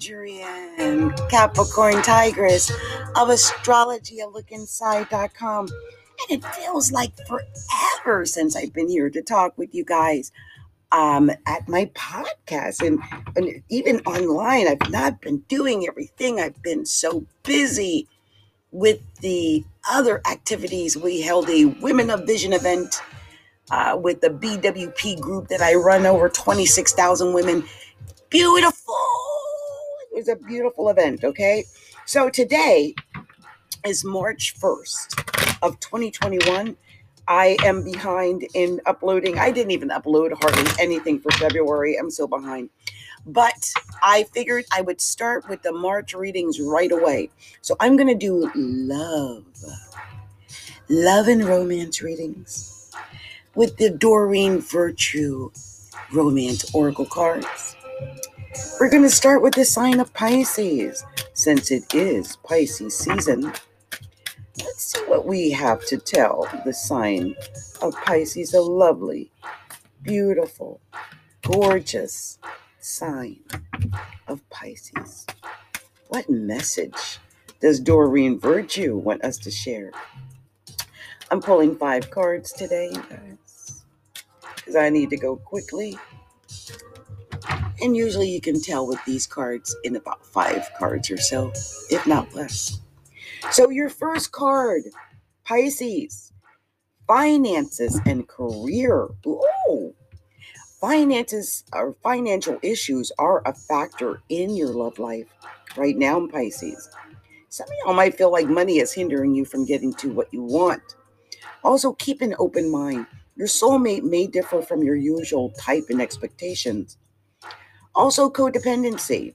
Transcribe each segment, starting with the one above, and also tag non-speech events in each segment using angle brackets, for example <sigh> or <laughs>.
Adrian, Capricorn Tigress of astrologyalookinside.com. And it feels like forever since I've been here to talk with you guys um, at my podcast and, and even online. I've not been doing everything. I've been so busy with the other activities. We held a Women of Vision event uh, with the BWP group that I run over 26,000 women. Beautiful. Was a beautiful event, okay? So today is March 1st of 2021. I am behind in uploading. I didn't even upload hardly anything for February. I'm so behind. But I figured I would start with the March readings right away. So I'm going to do love. Love and romance readings with the Doreen Virtue Romance Oracle cards. We're going to start with the sign of Pisces, since it is Pisces season. Let's see what we have to tell the sign of Pisces, a lovely, beautiful, gorgeous sign of Pisces. What message does Doreen Virtue want us to share? I'm pulling five cards today, guys, because I need to go quickly. And usually you can tell with these cards in about five cards or so, if not less. So, your first card, Pisces, finances and career. Ooh, finances or financial issues are a factor in your love life right now in Pisces. Some of y'all might feel like money is hindering you from getting to what you want. Also, keep an open mind. Your soulmate may differ from your usual type and expectations. Also, codependency.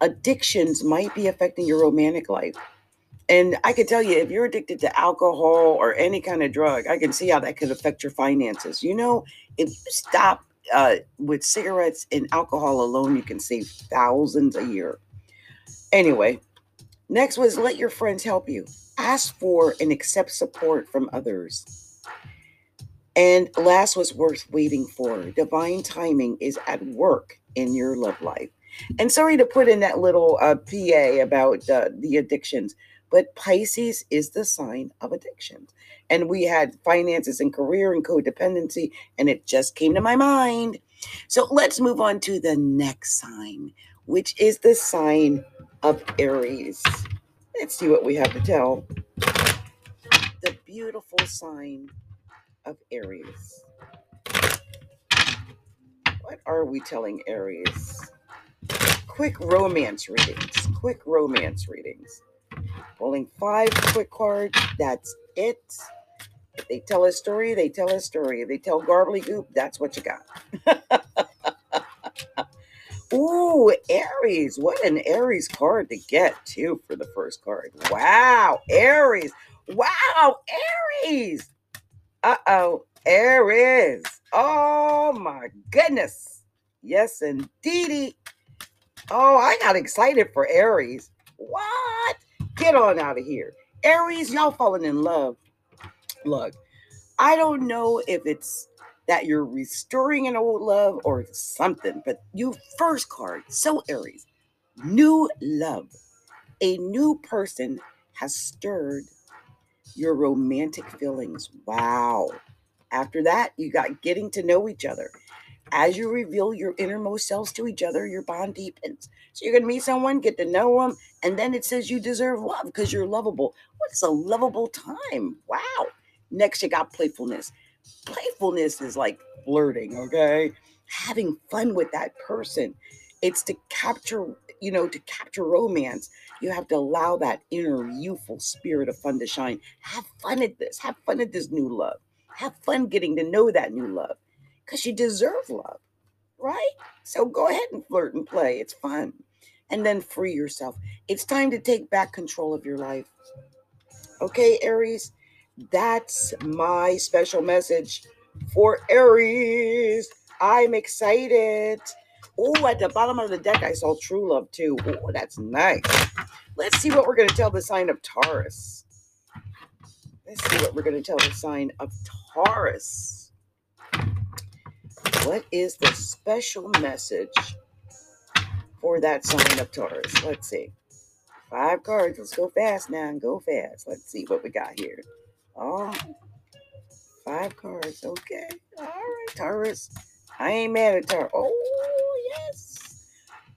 Addictions might be affecting your romantic life. And I can tell you, if you're addicted to alcohol or any kind of drug, I can see how that could affect your finances. You know, if you stop uh, with cigarettes and alcohol alone, you can save thousands a year. Anyway, next was let your friends help you ask for and accept support from others. And last was worth waiting for. Divine timing is at work in your love life. And sorry to put in that little uh, PA about uh, the addictions, but Pisces is the sign of addictions. And we had finances and career and codependency, and it just came to my mind. So let's move on to the next sign, which is the sign of Aries. Let's see what we have to tell. The beautiful sign of Aries. What are we telling Aries? Quick romance readings. Quick romance readings. Pulling five quick cards. That's it. If they tell a story, they tell a story. If they tell garbly goop, that's what you got. <laughs> Ooh, Aries. What an Aries card to get, too, for the first card. Wow, Aries. Wow, Aries. Uh oh, Aries. Oh, my goodness. Yes, indeedy. Oh, I got excited for Aries. What? Get on out of here. Aries, y'all falling in love. Look, I don't know if it's that you're restoring an old love or something. But you first card, so Aries, new love. A new person has stirred your romantic feelings. Wow. After that, you got getting to know each other. As you reveal your innermost selves to each other, your bond deepens. So you're going to meet someone, get to know them, and then it says you deserve love because you're lovable. What's a lovable time? Wow. Next, you got playfulness playfulness is like flirting, okay? Having fun with that person. It's to capture, you know, to capture romance, you have to allow that inner youthful spirit of fun to shine. Have fun at this. Have fun at this new love. Have fun getting to know that new love because you deserve love, right? So go ahead and flirt and play. It's fun. And then free yourself. It's time to take back control of your life. Okay, Aries? That's my special message for Aries. I'm excited. Oh, at the bottom of the deck, I saw true love too. Oh, that's nice. Let's see what we're going to tell the sign of Taurus. Let's see what we're going to tell the sign of Taurus. What is the special message for that sign of Taurus? Let's see. Five cards. Let's go fast now and go fast. Let's see what we got here. Oh, five cards. Okay. All right, Taurus. I ain't mad at Taurus. Oh, yes.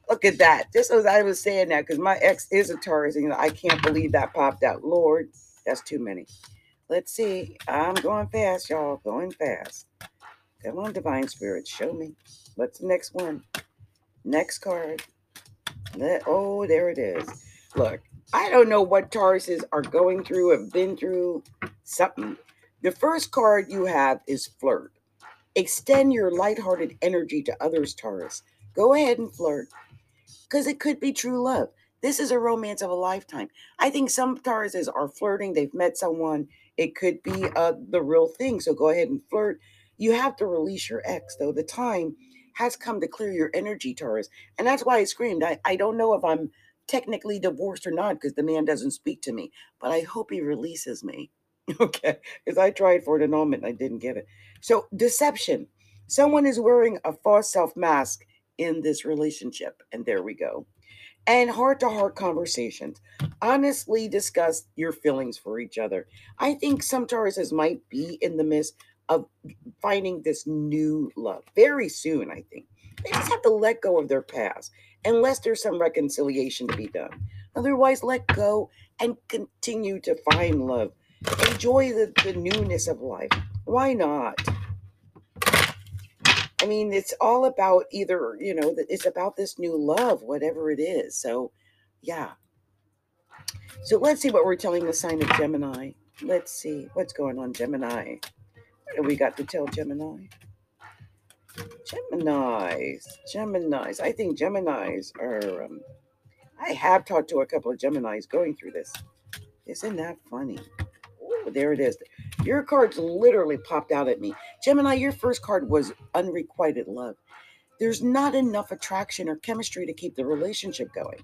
Look at that. Just as I was saying that, because my ex is a Taurus, and I can't believe that popped out. Lord, that's too many. Let's see. I'm going fast, y'all. Going fast. Come on, Divine Spirit. Show me. What's the next one? Next card. Let, oh, there it is. Look, I don't know what Tauruses are going through, have been through something. The first card you have is flirt. Extend your lighthearted energy to others, Taurus. Go ahead and flirt because it could be true love. This is a romance of a lifetime. I think some Tauruses are flirting. They've met someone. It could be uh, the real thing. So go ahead and flirt. You have to release your ex, though. The time has come to clear your energy, Taurus. And that's why I screamed. I, I don't know if I'm technically divorced or not because the man doesn't speak to me, but I hope he releases me. <laughs> Okay. Because I tried for an annulment and I didn't get it. So, deception. Someone is wearing a false self mask in this relationship. And there we go. And heart to heart conversations. Honestly discuss your feelings for each other. I think some Tauruses might be in the midst of finding this new love very soon, I think. They just have to let go of their past unless there's some reconciliation to be done. Otherwise, let go and continue to find love. Enjoy the, the newness of life. Why not? I mean, it's all about either, you know, it's about this new love, whatever it is. So, yeah. So let's see what we're telling the sign of Gemini. Let's see what's going on, Gemini. What do we got to tell Gemini? Geminis, Geminis. I think Geminis are. Um, I have talked to a couple of Geminis going through this. Isn't that funny? There it is. Your cards literally popped out at me. Gemini, your first card was unrequited love. There's not enough attraction or chemistry to keep the relationship going.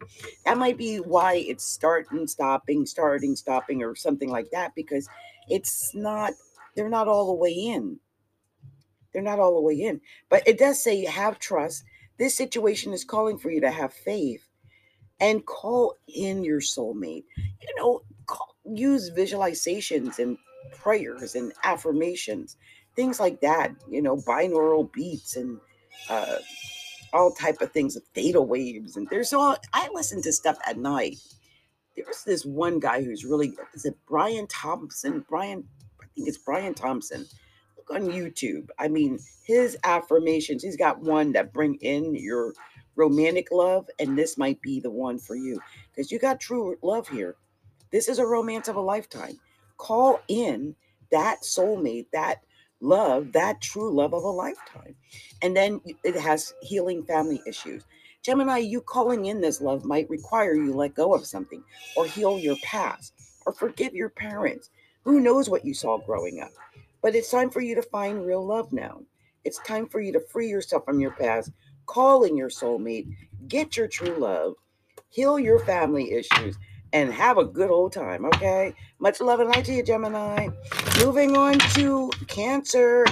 That might be why it's starting, stopping, starting, stopping, or something like that, because it's not, they're not all the way in. They're not all the way in. But it does say you have trust. This situation is calling for you to have faith and call in your soulmate. You know, use visualizations and prayers and affirmations, things like that. You know, binaural beats and uh, all type of things, theta waves, and there's all. I listen to stuff at night. There's this one guy who's really is it Brian Thompson? Brian, I think it's Brian Thompson Look on YouTube. I mean, his affirmations, he's got one that bring in your romantic love, and this might be the one for you because you got true love here. This is a romance of a lifetime. Call in that soulmate, that love, that true love of a lifetime. And then it has healing family issues. Gemini, you calling in this love might require you let go of something or heal your past or forgive your parents. Who knows what you saw growing up? But it's time for you to find real love now. It's time for you to free yourself from your past, call in your soulmate, get your true love, heal your family issues, and have a good old time, okay? Much love and light to you, Gemini. Moving on to Cancer.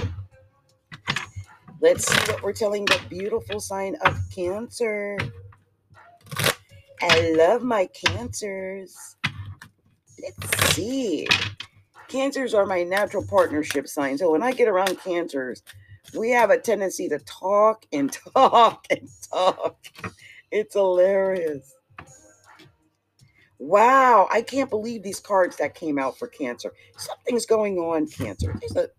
Let's see what we're telling the beautiful sign of Cancer. I love my Cancers. Let's see. Cancers are my natural partnership sign. So when I get around cancers, we have a tendency to talk and <laughs> talk and talk. It's hilarious. Wow, I can't believe these cards that came out for Cancer. Something's going on, Cancer. There's a,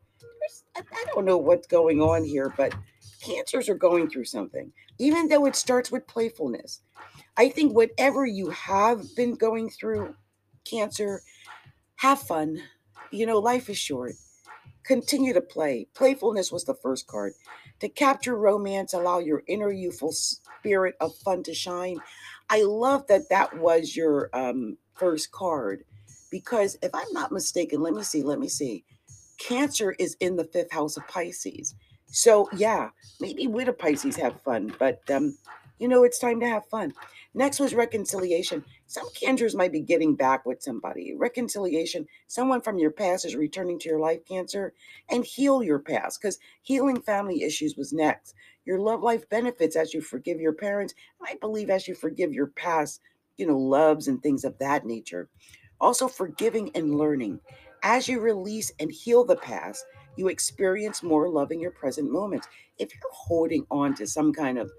there's, I don't know what's going on here, but Cancers are going through something, even though it starts with playfulness. I think whatever you have been going through, Cancer, have fun you know, life is short. Continue to play. Playfulness was the first card. To capture romance, allow your inner youthful spirit of fun to shine. I love that that was your um, first card because if I'm not mistaken, let me see, let me see. Cancer is in the fifth house of Pisces. So, yeah, maybe with a Pisces have fun, but um, you know, it's time to have fun. Next was reconciliation. Some cancers might be getting back with somebody. Reconciliation, someone from your past is returning to your life, Cancer, and heal your past because healing family issues was next. Your love life benefits as you forgive your parents, I believe as you forgive your past, you know, loves and things of that nature. Also, forgiving and learning. As you release and heal the past, you experience more love in your present moments. If you're holding on to some kind of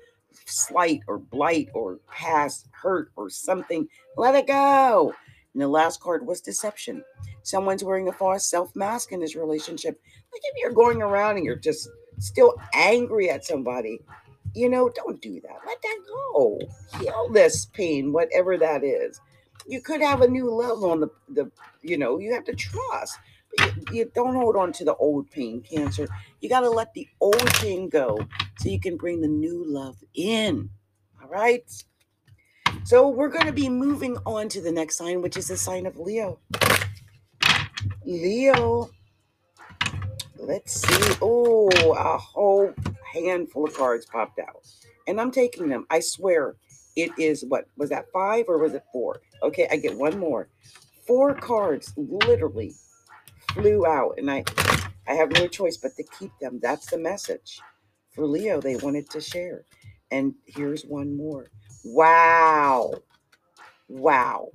slight or blight or past hurt or something, let it go. And the last card was deception. Someone's wearing a false self mask in this relationship. Like if you're going around and you're just still angry at somebody, you know, don't do that. Let that go. Heal this pain, whatever that is you could have a new love on the, the you know, you have to trust. But you, you don't hold on to the old pain, cancer. You got to let the old pain go so you can bring the new love in. All right. So we're going to be moving on to the next sign, which is the sign of Leo. Leo. Let's see. Oh, a whole handful of cards popped out. And I'm taking them. I swear. It is what was that five or was it four? Okay, I get one more. Four cards literally flew out, and I I have no choice but to keep them. That's the message for Leo they wanted to share. And here's one more. Wow. Wow.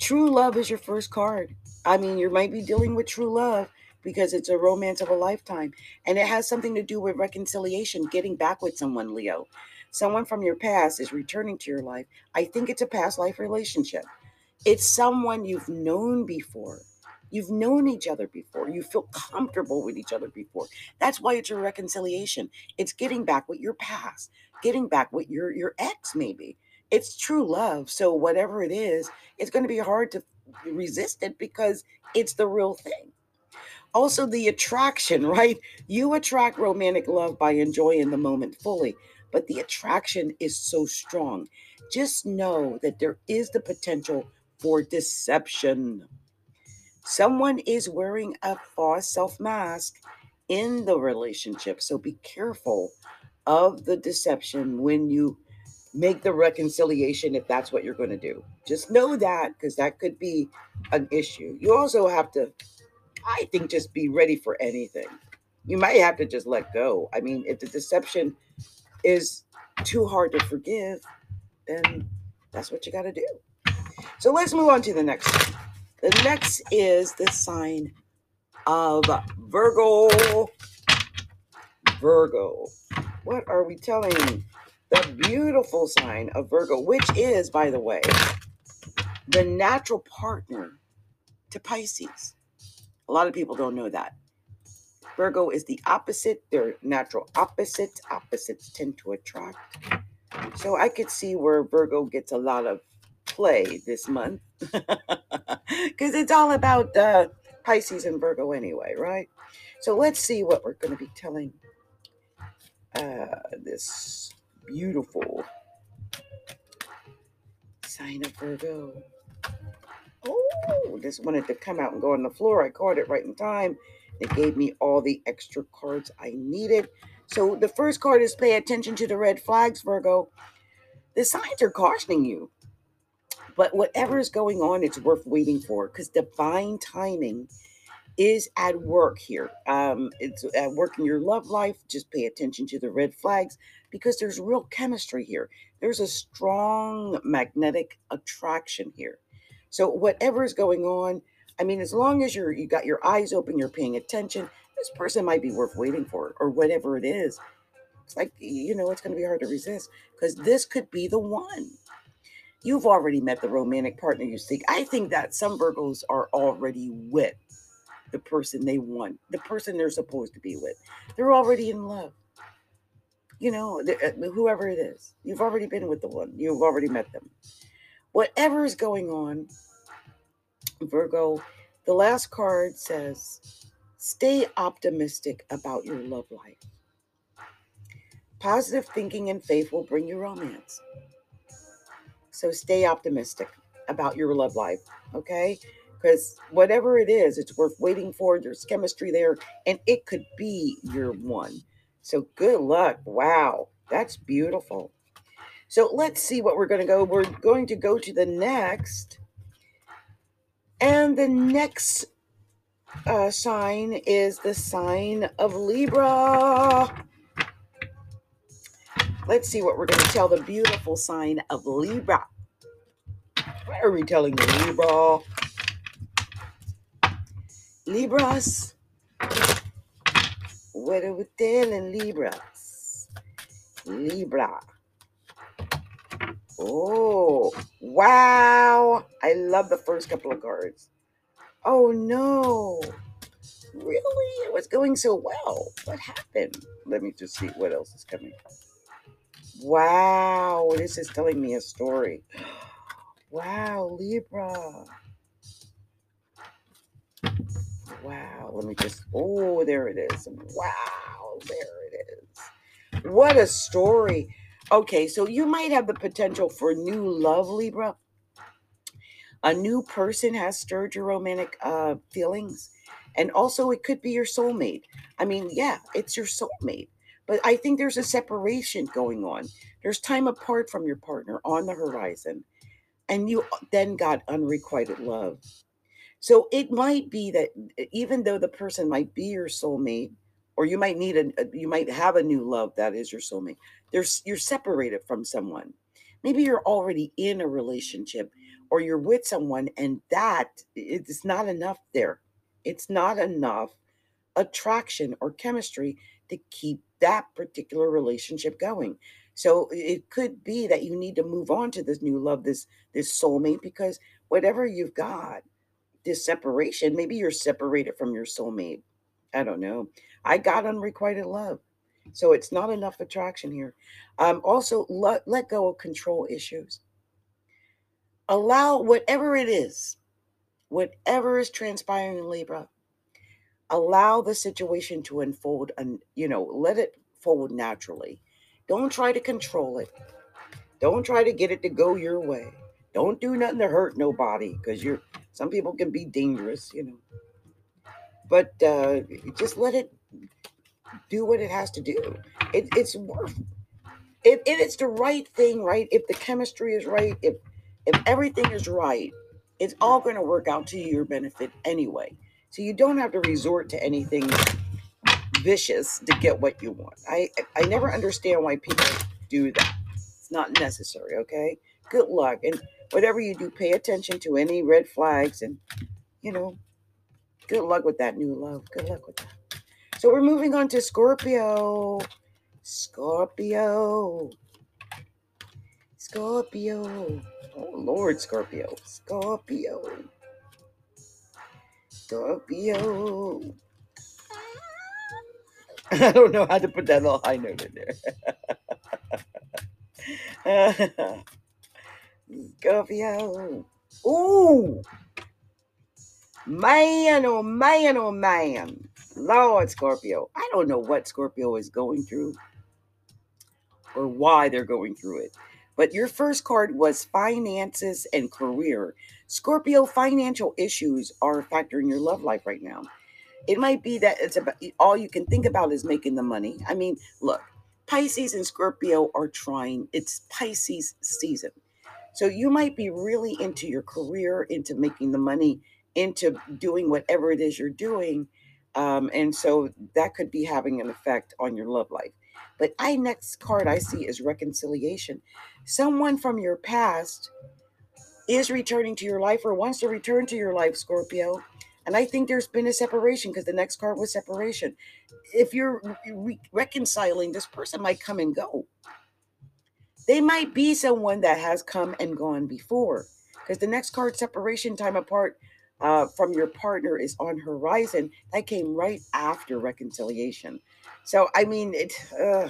True love is your first card. I mean, you might be dealing with true love because it's a romance of a lifetime. And it has something to do with reconciliation, getting back with someone, Leo someone from your past is returning to your life, I think it's a past life relationship. It's someone you've known before. You've known each other before. You feel comfortable with each other before. That's why it's a reconciliation. It's getting back with your past, getting back with your your ex maybe. It's true love. So whatever it is, it's going to be hard to resist it because it's the real thing. Also the attraction, right? You attract romantic love by enjoying the moment fully but the attraction is so strong. Just know that there is the potential for deception. Someone is wearing a false self mask in the relationship. So be careful of the deception when you make the reconciliation if that's what you're going to do. Just know that because that could be an issue. You also have to, I think, just be ready for anything. You might have to just let go. I mean, if the deception is too hard to forgive, then that's what you got to do. So let's move on to the next. The next is the sign of Virgo. Virgo. What are we telling? The beautiful sign of Virgo, which is, by the way, the natural partner to Pisces. A lot of people don't know that. Virgo is the opposite. They're natural opposites. Opposites tend to attract. So I could see where Virgo gets a lot of play this month <laughs> because it's all about uh, Pisces and Virgo anyway, right? So let's see what we're going to be telling uh, this beautiful sign of Virgo. Oh, just wanted to come out and go on the floor. I caught it right in time. It gave me all the extra cards I needed. So the first card is pay attention to the red flags, Virgo. The signs are cautioning you. But whatever is going on, it's worth waiting for because divine timing is at work here. Um, it's at work in your love life. Just pay attention to the red flags because there's real chemistry here. There's a strong magnetic attraction here. So whatever is going on, I mean, as long as you're you got your eyes open, you're paying attention, this person might be worth waiting for, or whatever it is. It's like you know, it's going to be hard to resist because this could be the one. You've already met the romantic partner you seek. I think that some Virgos are already with the person they want, the person they're supposed to be with. They're already in love. You know, uh, whoever it is, you've already been with the one. You've already met them. Whatever is going on, Virgo, the last card says, stay optimistic about your love life. Positive thinking and faith will bring you romance. So stay optimistic about your love life, okay? Because whatever it is, it's worth waiting for. There's chemistry there, and it could be your one. So good luck. Wow, that's beautiful. So let's see what we're going to go. We're going to go to the next. And the next uh, sign is the sign of Libra. Let's see what we're going to tell the beautiful sign of Libra. What are we telling Libra? Libras. What are we telling Libras? Libra. Oh, wow. I love the first couple of cards. Oh, no. Really? It was going so well. What happened? Let me just see what else is coming. Wow. This is telling me a story. <gasps> Wow, Libra. Wow. Let me just. Oh, there it is. Wow. There it is. What a story. Okay, so you might have the potential for new love, Libra. A new person has stirred your romantic uh, feelings. And also, it could be your soulmate. I mean, yeah, it's your soulmate. But I think there's a separation going on. There's time apart from your partner on the horizon. And you then got unrequited love. So it might be that even though the person might be your soulmate, or you might need a, uh, you might have a new love that is your soulmate there's you're separated from someone. Maybe you're already in a relationship or you're with someone and that it's not enough there. It's not enough attraction or chemistry to keep that particular relationship going. So it could be that you need to move on to this new love, this this soulmate, because whatever you've got, this separation, maybe you're separated from your soulmate. I don't know. I got unrequited love. So it's not enough attraction here. Um, also, let, let go of control issues. Allow whatever it is, whatever is transpiring in Libra, allow the situation to unfold and, you know, let it fold naturally. Don't try to control it. Don't try to get it to go your way. Don't do nothing to hurt nobody because you're some people can be dangerous, you know. But uh, just let it do what it has to do. It, it's worth it, it, it's the right thing, right? If the chemistry is right, if if everything is right, it's all going to work out to your benefit anyway. So you don't have to resort to anything vicious to get what you want. I I never understand why people do that. It's not necessary, okay? Good luck and whatever you do, pay attention to any red flags and you know, good luck with that new love. Good luck with that. So we're moving on to Scorpio. Scorpio. Scorpio. Oh, Lord, Scorpio. Scorpio. Scorpio. <laughs> I don't know how to put that little high note in there. <laughs> Scorpio. Ooh. Man, oh man, oh man. Lord, Scorpio. I don't know what Scorpio is going through or why they're going through it. But your first card was finances and career. Scorpio, financial issues are a factor in your love life right now. It might be that it's about all you can think about is making the money. I mean, look, Pisces and Scorpio are trying, it's Pisces season. So you might be really into your career, into making the money, into doing whatever it is you're doing um, and so that could be having an effect on your love life. But I next card I see is reconciliation. Someone from your past is returning to your life or wants to return to your life, Scorpio. And I think there's been a separation because the next card was separation. If you're re- reconciling, this person might come and go. They might be someone that has come and gone before because the next card, separation, time apart, uh, from your partner is on horizon that came right after reconciliation. So i mean it uh,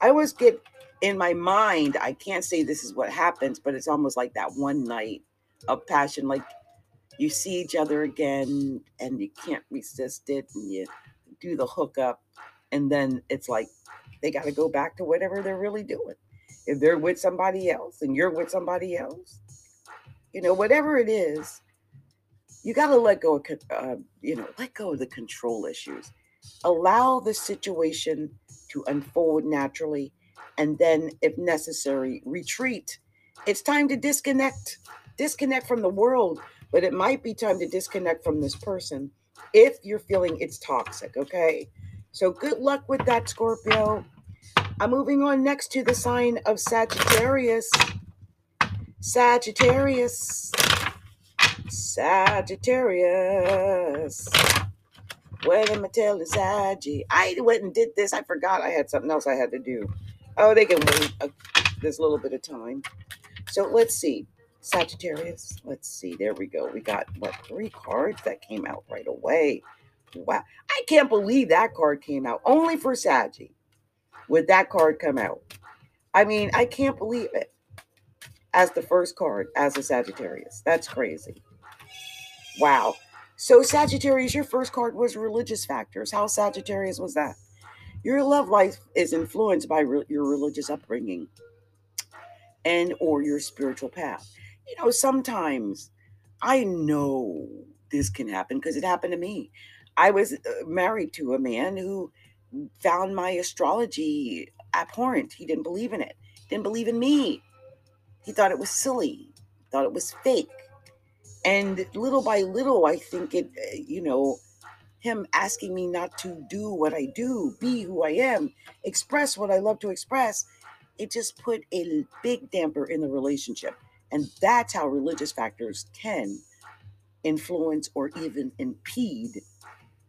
i always get in my mind i can't say this is what happens but it's almost like that one night of passion like you see each other again and you can't resist it and you do the hookup and then it's like they got to go back to whatever they're really doing. If they're with somebody else and you're with somebody else you know whatever it is you got to let go of, uh, you know, let go of the control issues. Allow the situation to unfold naturally. and then, if necessary, retreat. It's time to disconnect, disconnect from the world, but it might be time to disconnect from this person if you're feeling it's toxic, okay? So good luck with that, Scorpio. I'm moving on next to the sign of Sagittarius. Sagittarius. Sagittarius. Am I telling Saggy? I went and did this. I forgot I had something else I had to do. Oh, they can wait a, this little bit of time. So let's see. Sagittarius. Let's see. There we go. We got what three cards that came out right away. Wow. I can't believe that card came out. Only for Saggy would that card come out. I mean, I can't believe it. As the first card, as a Sagittarius. That's crazy. Wow. So, Sagittarius, your first card was religious factors. How Sagittarius was that? Your love life is influenced by re- your religious upbringing and or your spiritual path. You know, sometimes I know this can happen because it happened to me. I was uh, married to a man who found my astrology abhorrent. He didn't believe in it. Didn't believe in me. He thought it was silly. Thought it was fake. And little by little, I think it, uh, you know, him asking me not to do what I do, be who I am, express what I love to express, it just put a big damper in the relationship. And that's how religious factors can influence or even impede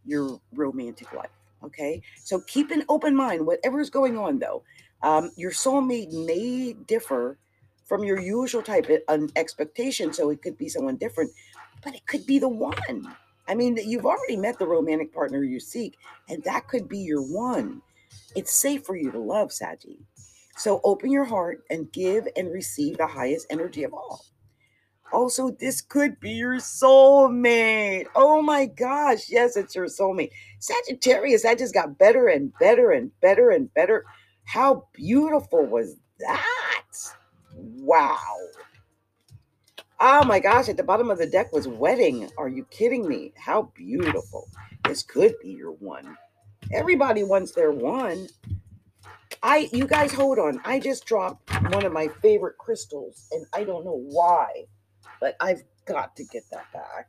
your romantic life. Okay. So keep an open mind, whatever's going on, though. Um, your soulmate may differ from your usual type of um, expectation. So it could be someone different, but it could be the one. I mean, you've already met the romantic partner you seek, and that could be your one. It's safe for you to love, Saggy. So open your heart and give and receive the highest energy of all. Also, this could be your soulmate. Oh my gosh. Yes, it's your soulmate. Sagittarius, that just got better and better and better and better. How beautiful was that? Wow. Oh my gosh, at the bottom of the deck was wedding. Are you kidding me? How beautiful. This could be your one. Everybody wants their one. I you guys hold on. I just dropped one of my favorite crystals and I don't know why but I've got to get that back.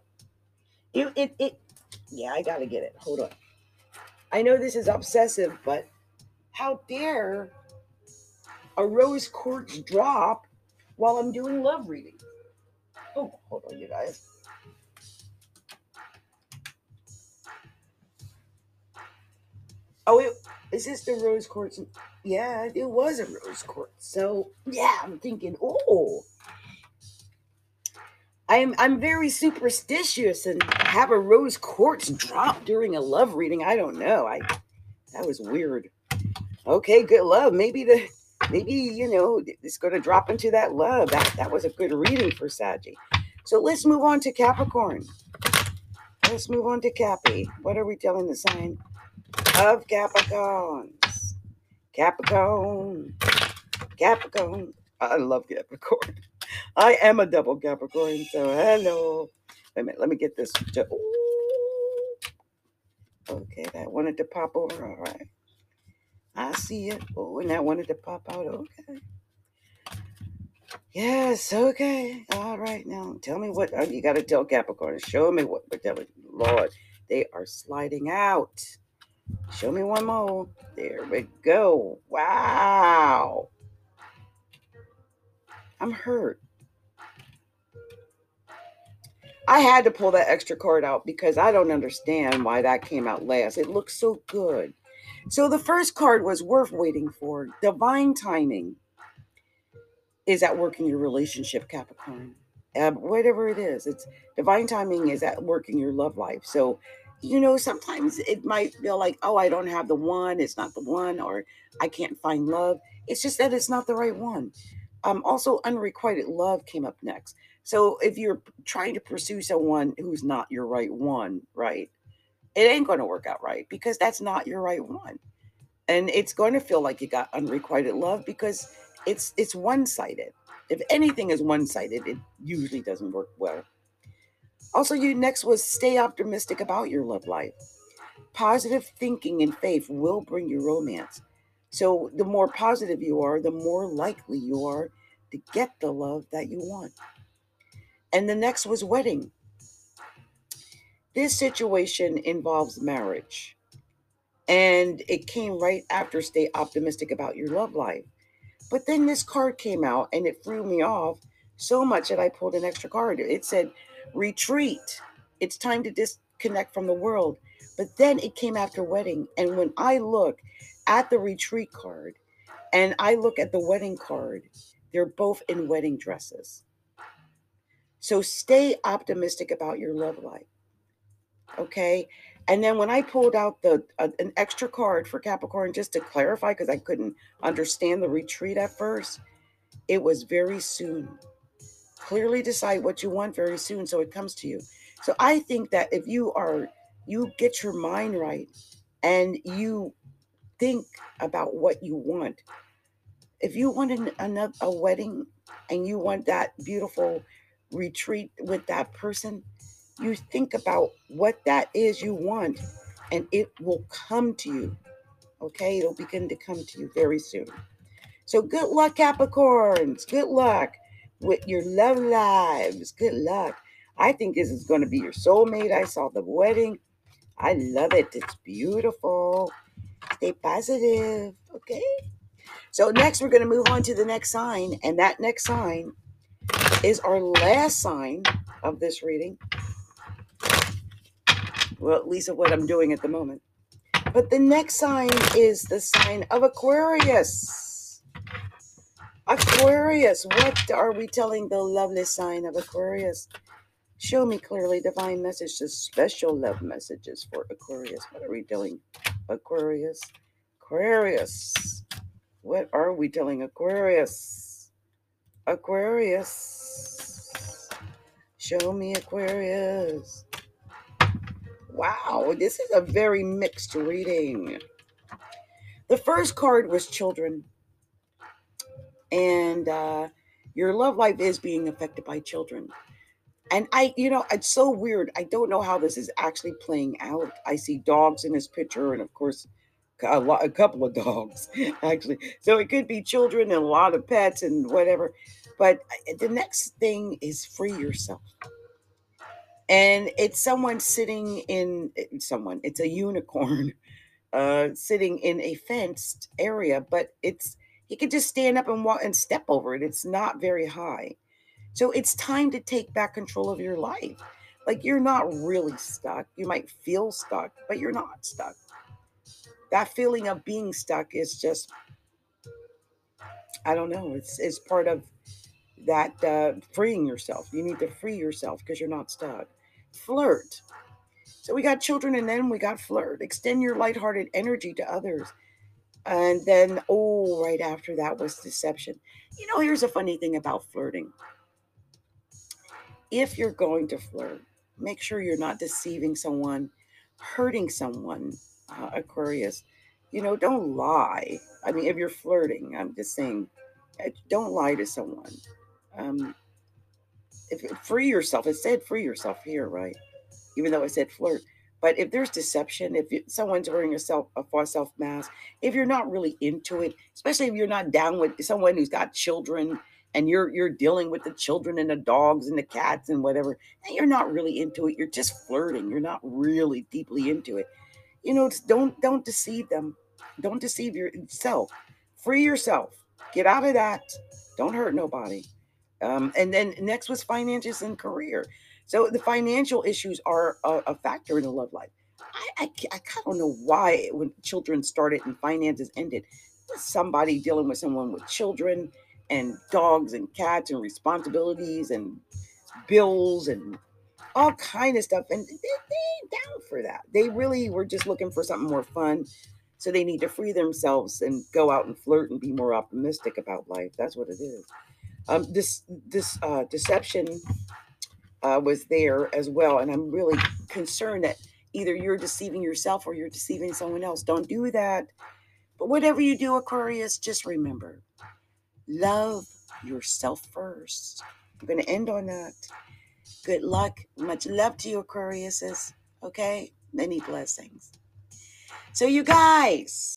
It, it, it, yeah, I got to get it. Hold on. I know this is obsessive, but how dare a rose quartz drop while I'm doing love reading? Oh, hold on, you guys. Oh, it, is this the rose quartz? Yeah, it was a rose quartz. So, yeah, I'm thinking, oh, I'm I'm very superstitious and have a rose quartz drop during a love reading. I don't know. I that was weird. Okay, good love. Maybe the maybe you know it's going to drop into that love. That that was a good reading for Saggy. So let's move on to Capricorn. Let's move on to Cappy. What are we telling the sign of Capricorns? Capricorn. Capricorn. I love Capricorn. <laughs> I am a double Capricorn, so hello. Wait a minute, let me get this. To, okay, that wanted to pop over. All right. I see it. Oh, and that wanted to pop out. Okay. Yes, okay. All right. Now tell me what oh, you got to tell Capricorn. Show me what. But tell me, Lord, they are sliding out. Show me one more. There we go. Wow. I'm hurt. I had to pull that extra card out because I don't understand why that came out last. It looks so good. So the first card was worth waiting for. Divine timing is at work in your relationship, Capricorn. Uh, whatever it is, it's divine timing is at work in your love life. So, you know, sometimes it might feel like, oh, I don't have the one, it's not the one, or I can't find love. It's just that it's not the right one. Um, also, unrequited love came up next. So if you're trying to pursue someone who's not your right one, right, it ain't going to work out right because that's not your right one. And it's going to feel like you got unrequited love because it's it's one-sided. If anything is one-sided, it usually doesn't work well. Also, you next was stay optimistic about your love life. Positive thinking and faith will bring you romance. So the more positive you are, the more likely you are to get the love that you want. And the next was wedding. This situation involves marriage. And it came right after stay optimistic about your love life. But then this card came out and it threw me off so much that I pulled an extra card. It said, retreat. It's time to disconnect from the world. But then it came after wedding. And when I look at the retreat card and I look at the wedding card, they're both in wedding dresses. So stay optimistic about your love life. Okay. And then when I pulled out the uh, an extra card for Capricorn just to clarify because I couldn't understand the retreat at first, it was very soon. Clearly decide what you want very soon so it comes to you. So I think that if you are you get your mind right and you think about what you want. If you want an, a wedding and you want that beautiful retreat with that person, you think about what that is you want and it will come to you. Okay, it'll begin to come to you very soon. So good luck, Capricorns. Good luck with your love lives. Good luck. I think this is going to be your soulmate. I saw the wedding. I love it. It's beautiful. Stay positive. Okay. So next we're going to move on to the next sign. And that next sign is our last sign of this reading. Well, at least of what I'm doing at the moment. But the next sign is the sign of Aquarius. Aquarius, what are we telling the lovely sign of Aquarius? Show me clearly divine messages, special love messages for Aquarius. What are we doing, Aquarius? Aquarius. What are we telling Aquarius? Aquarius. Show me Aquarius. Wow, this is a very mixed reading. The first card was children. And uh, your love life is being affected by children. And I, you know, it's so weird. I don't know how this is actually playing out. I see dogs in this picture, and of course, a, lot, a couple of <laughs> dogs actually. So it could be children and a lot of pets and whatever. But uh, the next thing is free yourself. And it's someone sitting in eh, someone. It's a unicorn <laughs> uh, sitting in a fenced area, but it's he could just stand up and walk and step over it. It's not very high so it's time to take back control of your life. Like you're not really stuck. You might feel stuck, but you're not stuck. That feeling of being stuck is just, I don't know, it's, it's part of that uh, freeing yourself. You need to free yourself because you're not stuck. Flirt. So we got children and then we got flirt. Extend your lighthearted energy to others. And then, oh, right after that was deception. You know, here's a funny thing about flirting if you're going to flirt, make sure you're not deceiving someone, hurting someone, uh, Aquarius. You know, don't lie. I mean, if you're flirting, I'm just saying, eh, don't lie to someone. Um, if free yourself, it said free yourself here, right? Even though it said flirt. But if there's deception, if you, someone's wearing a self a false self mask, if you're not really into it, especially if you're not down with someone who's got children and you're you're dealing with the children and the dogs and the cats and whatever and you're not really into it you're just flirting you're not really deeply into it you know don't don't deceive them. Don't deceive yourself. Free yourself. Get out of that. Don't hurt nobody um, and then next was finances and career. So the financial issues are a, a factor in the love life. I, I, I don't know why when children started and finances ended somebody dealing with someone with children and dogs and cats and responsibilities and bills and all kind of stuff and they, they down for that. They really were just looking for something more fun so they need to free themselves and go out and flirt and be more optimistic about life. That's what it is um, this this uh, deception uh, was there as well and i'm really concerned that either you're deceiving yourself or you're deceiving someone else don't do that but whatever you do aquarius just remember Love yourself first. I'm going to end on that. Good luck. Much love to you, Aquariuses. Okay? Many blessings. So, you guys,